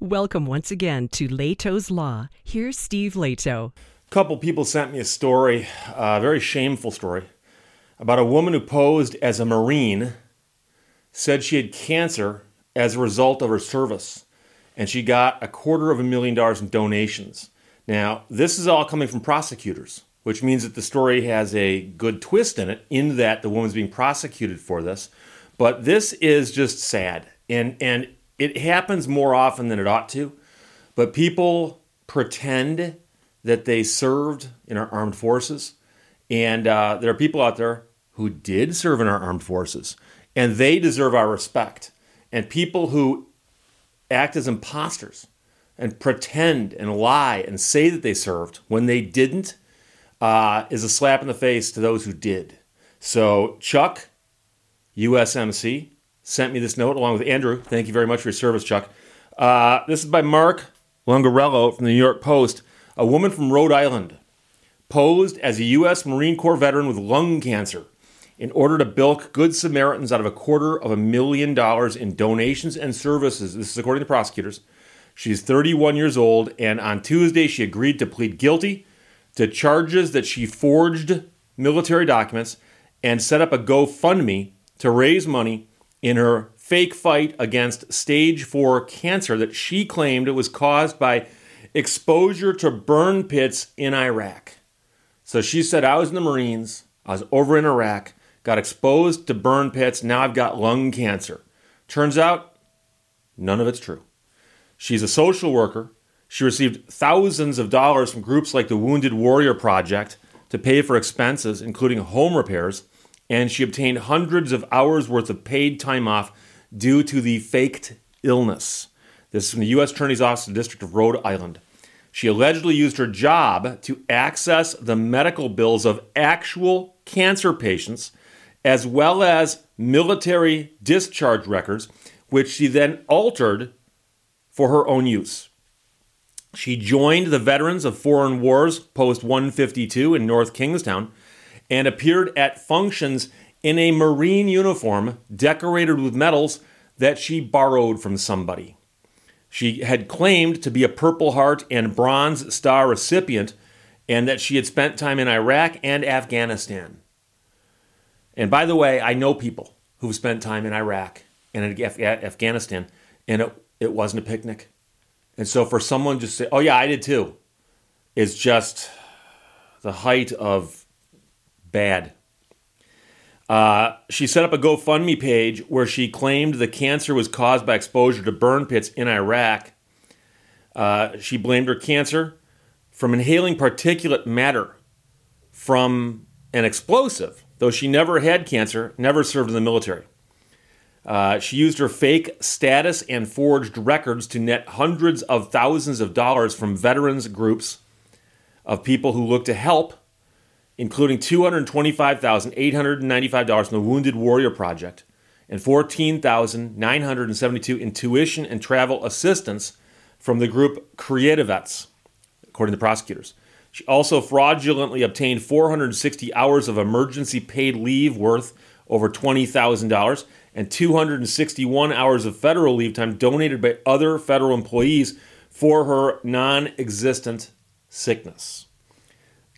Welcome once again to Lehto's Law. Here's Steve Lehto. A couple people sent me a story, a very shameful story, about a woman who posed as a Marine, said she had cancer as a result of her service, and she got a quarter of a million dollars in donations. Now, this is all coming from prosecutors, which means that the story has a good twist in it, in that the woman's being prosecuted for this. But this is just sad. And, and it happens more often than it ought to, but people pretend that they served in our armed forces. And uh, there are people out there who did serve in our armed forces, and they deserve our respect. And people who act as imposters and pretend and lie and say that they served when they didn't uh, is a slap in the face to those who did. So, Chuck, USMC, sent me this note along with Andrew. Thank you very much for your service, Chuck. Uh, this is by Mark Lungariello from the New York Post. A woman from Rhode Island posed as a U.S. Marine Corps veteran with lung cancer in order to bilk Good Samaritans out of a quarter of a million dollars in donations and services. This is according to prosecutors. She's 31 years old, and on Tuesday she agreed to plead guilty to charges that she forged military documents and set up a GoFundMe to raise money in her fake fight against stage 4 cancer that she claimed it was caused by exposure to burn pits in Iraq. So she said, I was in the Marines, I was over in Iraq, got exposed to burn pits, now I've got lung cancer. Turns out, none of it's true. She's a social worker. She received thousands of dollars from groups like the Wounded Warrior Project to pay for expenses, including home repairs and she obtained hundreds of hours worth of paid time off due to the faked illness. This is from the U.S. Attorney's Office of the District of Rhode Island. She allegedly used her job to access the medical bills of actual cancer patients, as well as military discharge records, which she then altered for her own use. She joined the Veterans of Foreign Wars Post 152 in North Kingstown and appeared at functions in a Marine uniform decorated with medals that she borrowed from somebody. She had claimed to be a Purple Heart and Bronze Star recipient and that she had spent time in Iraq and Afghanistan. And by the way, I know people who've spent time in Iraq and in Afghanistan, and it, it wasn't a picnic. And so for someone just say, oh, yeah, I did too, is just the height of bad. Uh, she set up a GoFundMe page where she claimed the cancer was caused by exposure to burn pits in Iraq. Uh, she blamed her cancer from inhaling particulate matter from an explosive, though she never had cancer, never served in the military. Uh, she used her fake status and forged records to net hundreds of thousands of dollars from veterans groups of people who look to help including $225,895 from the Wounded Warrior Project and $14,972 in tuition and travel assistance from the group Creativets, according to prosecutors. She also fraudulently obtained 460 hours of emergency paid leave worth over $20,000 and 261 hours of federal leave time donated by other federal employees for her non existent sickness.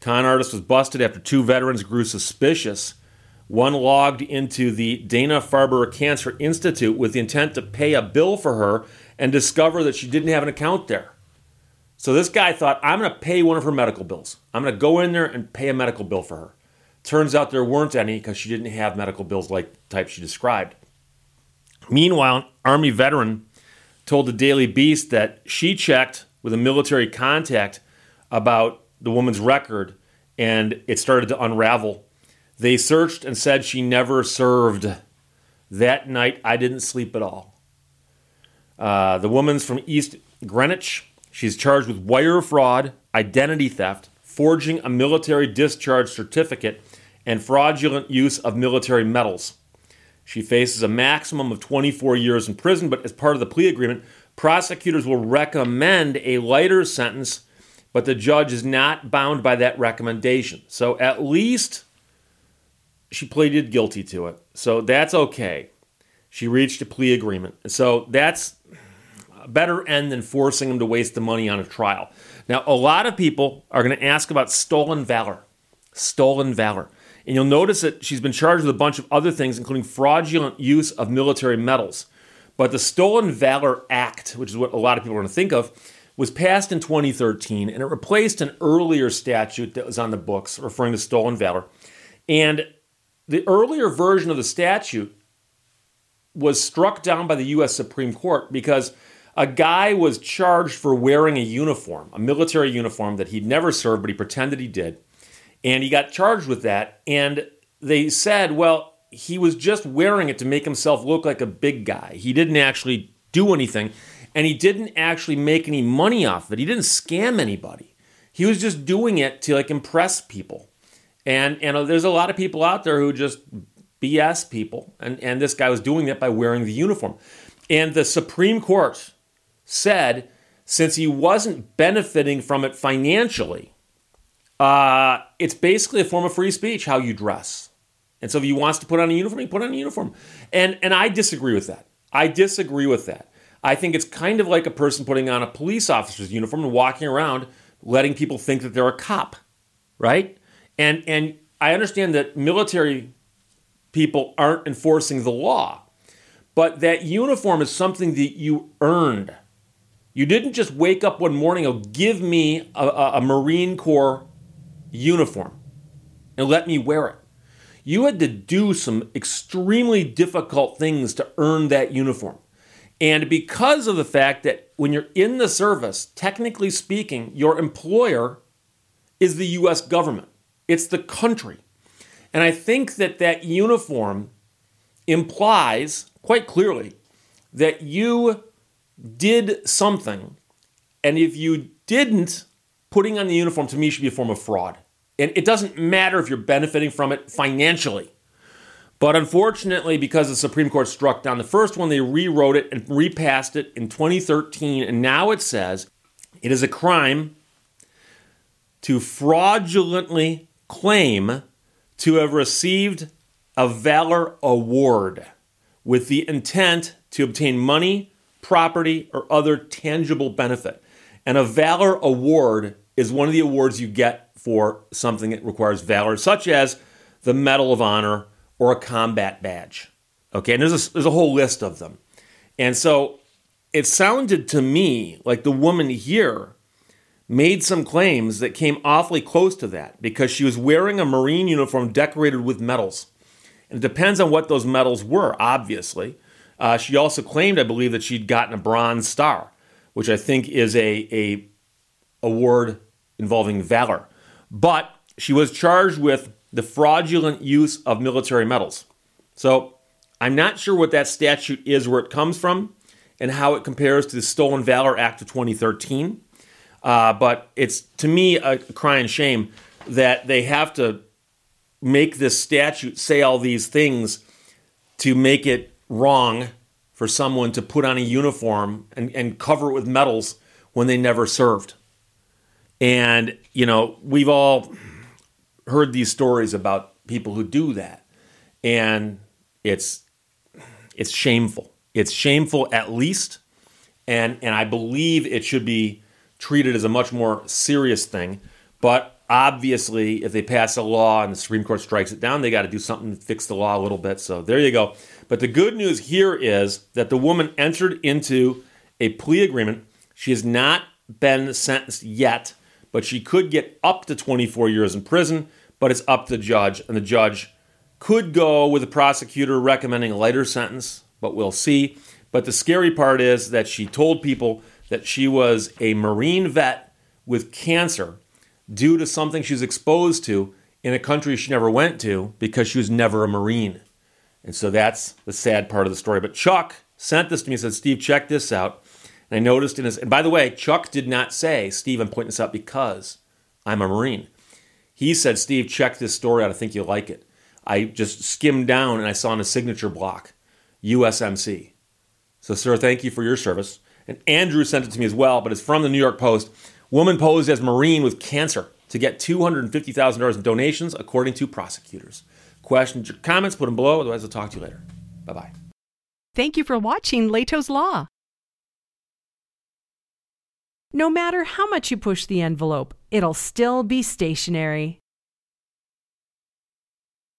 Con artist was busted after two veterans grew suspicious. One logged into the Dana Farber Cancer Institute with the intent to pay a bill for her and discover that she didn't have an account there. So this guy thought, I'm going to pay one of her medical bills. I'm going to go in there and pay a medical bill for her. Turns out there weren't any because she didn't have medical bills like the type she described. Meanwhile, an Army veteran told the Daily Beast that she checked with a military contact about the woman's record and it started to unravel. They searched and said she never served. That night, I didn't sleep at all. Uh, the woman's from East Greenwich. She's charged with wire fraud, identity theft, forging a military discharge certificate, and fraudulent use of military medals. She faces a maximum of 24 years in prison, but as part of the plea agreement, prosecutors will recommend a lighter sentence but the judge is not bound by that recommendation. So at least she pleaded guilty to it. So that's okay. She reached a plea agreement. So that's a better end than forcing him to waste the money on a trial. Now, a lot of people are going to ask about stolen valor. Stolen valor. And you'll notice that she's been charged with a bunch of other things, including fraudulent use of military medals. But the Stolen Valor Act, which is what a lot of people are going to think of, was passed in 2013 and it replaced an earlier statute that was on the books referring to stolen valor. And the earlier version of the statute was struck down by the US Supreme Court because a guy was charged for wearing a uniform, a military uniform that he'd never served, but he pretended he did. And he got charged with that. And they said, well, he was just wearing it to make himself look like a big guy. He didn't actually do anything and he didn't actually make any money off of it. He didn't scam anybody. He was just doing it to like impress people. And and there's a lot of people out there who just BS people. And and this guy was doing that by wearing the uniform. And the Supreme Court said since he wasn't benefiting from it financially, uh, it's basically a form of free speech how you dress. And so if he wants to put on a uniform, he put on a uniform. And and I disagree with that. I disagree with that. I think it's kind of like a person putting on a police officer's uniform and walking around letting people think that they're a cop, right? And and I understand that military people aren't enforcing the law, but that uniform is something that you earned. You didn't just wake up one morning and give me a, a, a Marine Corps uniform and let me wear it. You had to do some extremely difficult things to earn that uniform. And because of the fact that when you're in the service, technically speaking, your employer is the US government, it's the country. And I think that that uniform implies quite clearly that you did something. And if you didn't, putting on the uniform to me should be a form of fraud. And it doesn't matter if you're benefiting from it financially. But unfortunately, because the Supreme Court struck down the first one, they rewrote it and repassed it in 2013. And now it says it is a crime to fraudulently claim to have received a Valor Award with the intent to obtain money, property, or other tangible benefit. And a Valor Award is one of the awards you get for something that requires valor, such as the Medal of Honor or a combat badge. Okay, and there's a, there's a whole list of them. And so it sounded to me like the woman here made some claims that came awfully close to that because she was wearing a Marine uniform decorated with medals. And it depends on what those medals were, obviously. Uh, she also claimed, I believe, that she'd gotten a Bronze Star, which I think is a, a award involving valor. But she was charged with the fraudulent use of military medals. So I'm not sure what that statute is, where it comes from, and how it compares to the Stolen Valor Act of 2013. Uh, but it's to me a crying shame that they have to make this statute say all these things to make it wrong for someone to put on a uniform and, and cover it with medals when they never served. And, you know, we've all heard these stories about people who do that, and it's it's shameful. It's shameful at least, and and I believe it should be treated as a much more serious thing. But obviously, if they pass a law and the Supreme Court strikes it down, they got to do something to fix the law a little bit. So there you go. But the good news here is that the woman entered into a plea agreement. She has not been sentenced yet, but she could get up to 24 years in prison but it's up to the judge, and the judge could go with the prosecutor recommending a lighter sentence, but we'll see. But the scary part is that she told people that she was a Marine vet with cancer due to something she was exposed to in a country she never went to because she was never a Marine. And so that's the sad part of the story. But Chuck sent this to me and said, Steve, check this out. And I noticed in his, and by the way, Chuck did not say, Steve, I'm pointing this out because I'm a Marine. He said, Steve, check this story out. I think you'll like it. I just skimmed down and I saw in a signature block USMC. So, sir, thank you for your service. And Andrew sent it to me as well, but it's from the New York Post. Woman posed as Marine with cancer to get $250,000 in donations, according to prosecutors. Questions or comments, put them below. Otherwise, I'll talk to you later. Bye bye. Thank you for watching Lehto's Law. No matter how much you push the envelope, it'll still be stationary.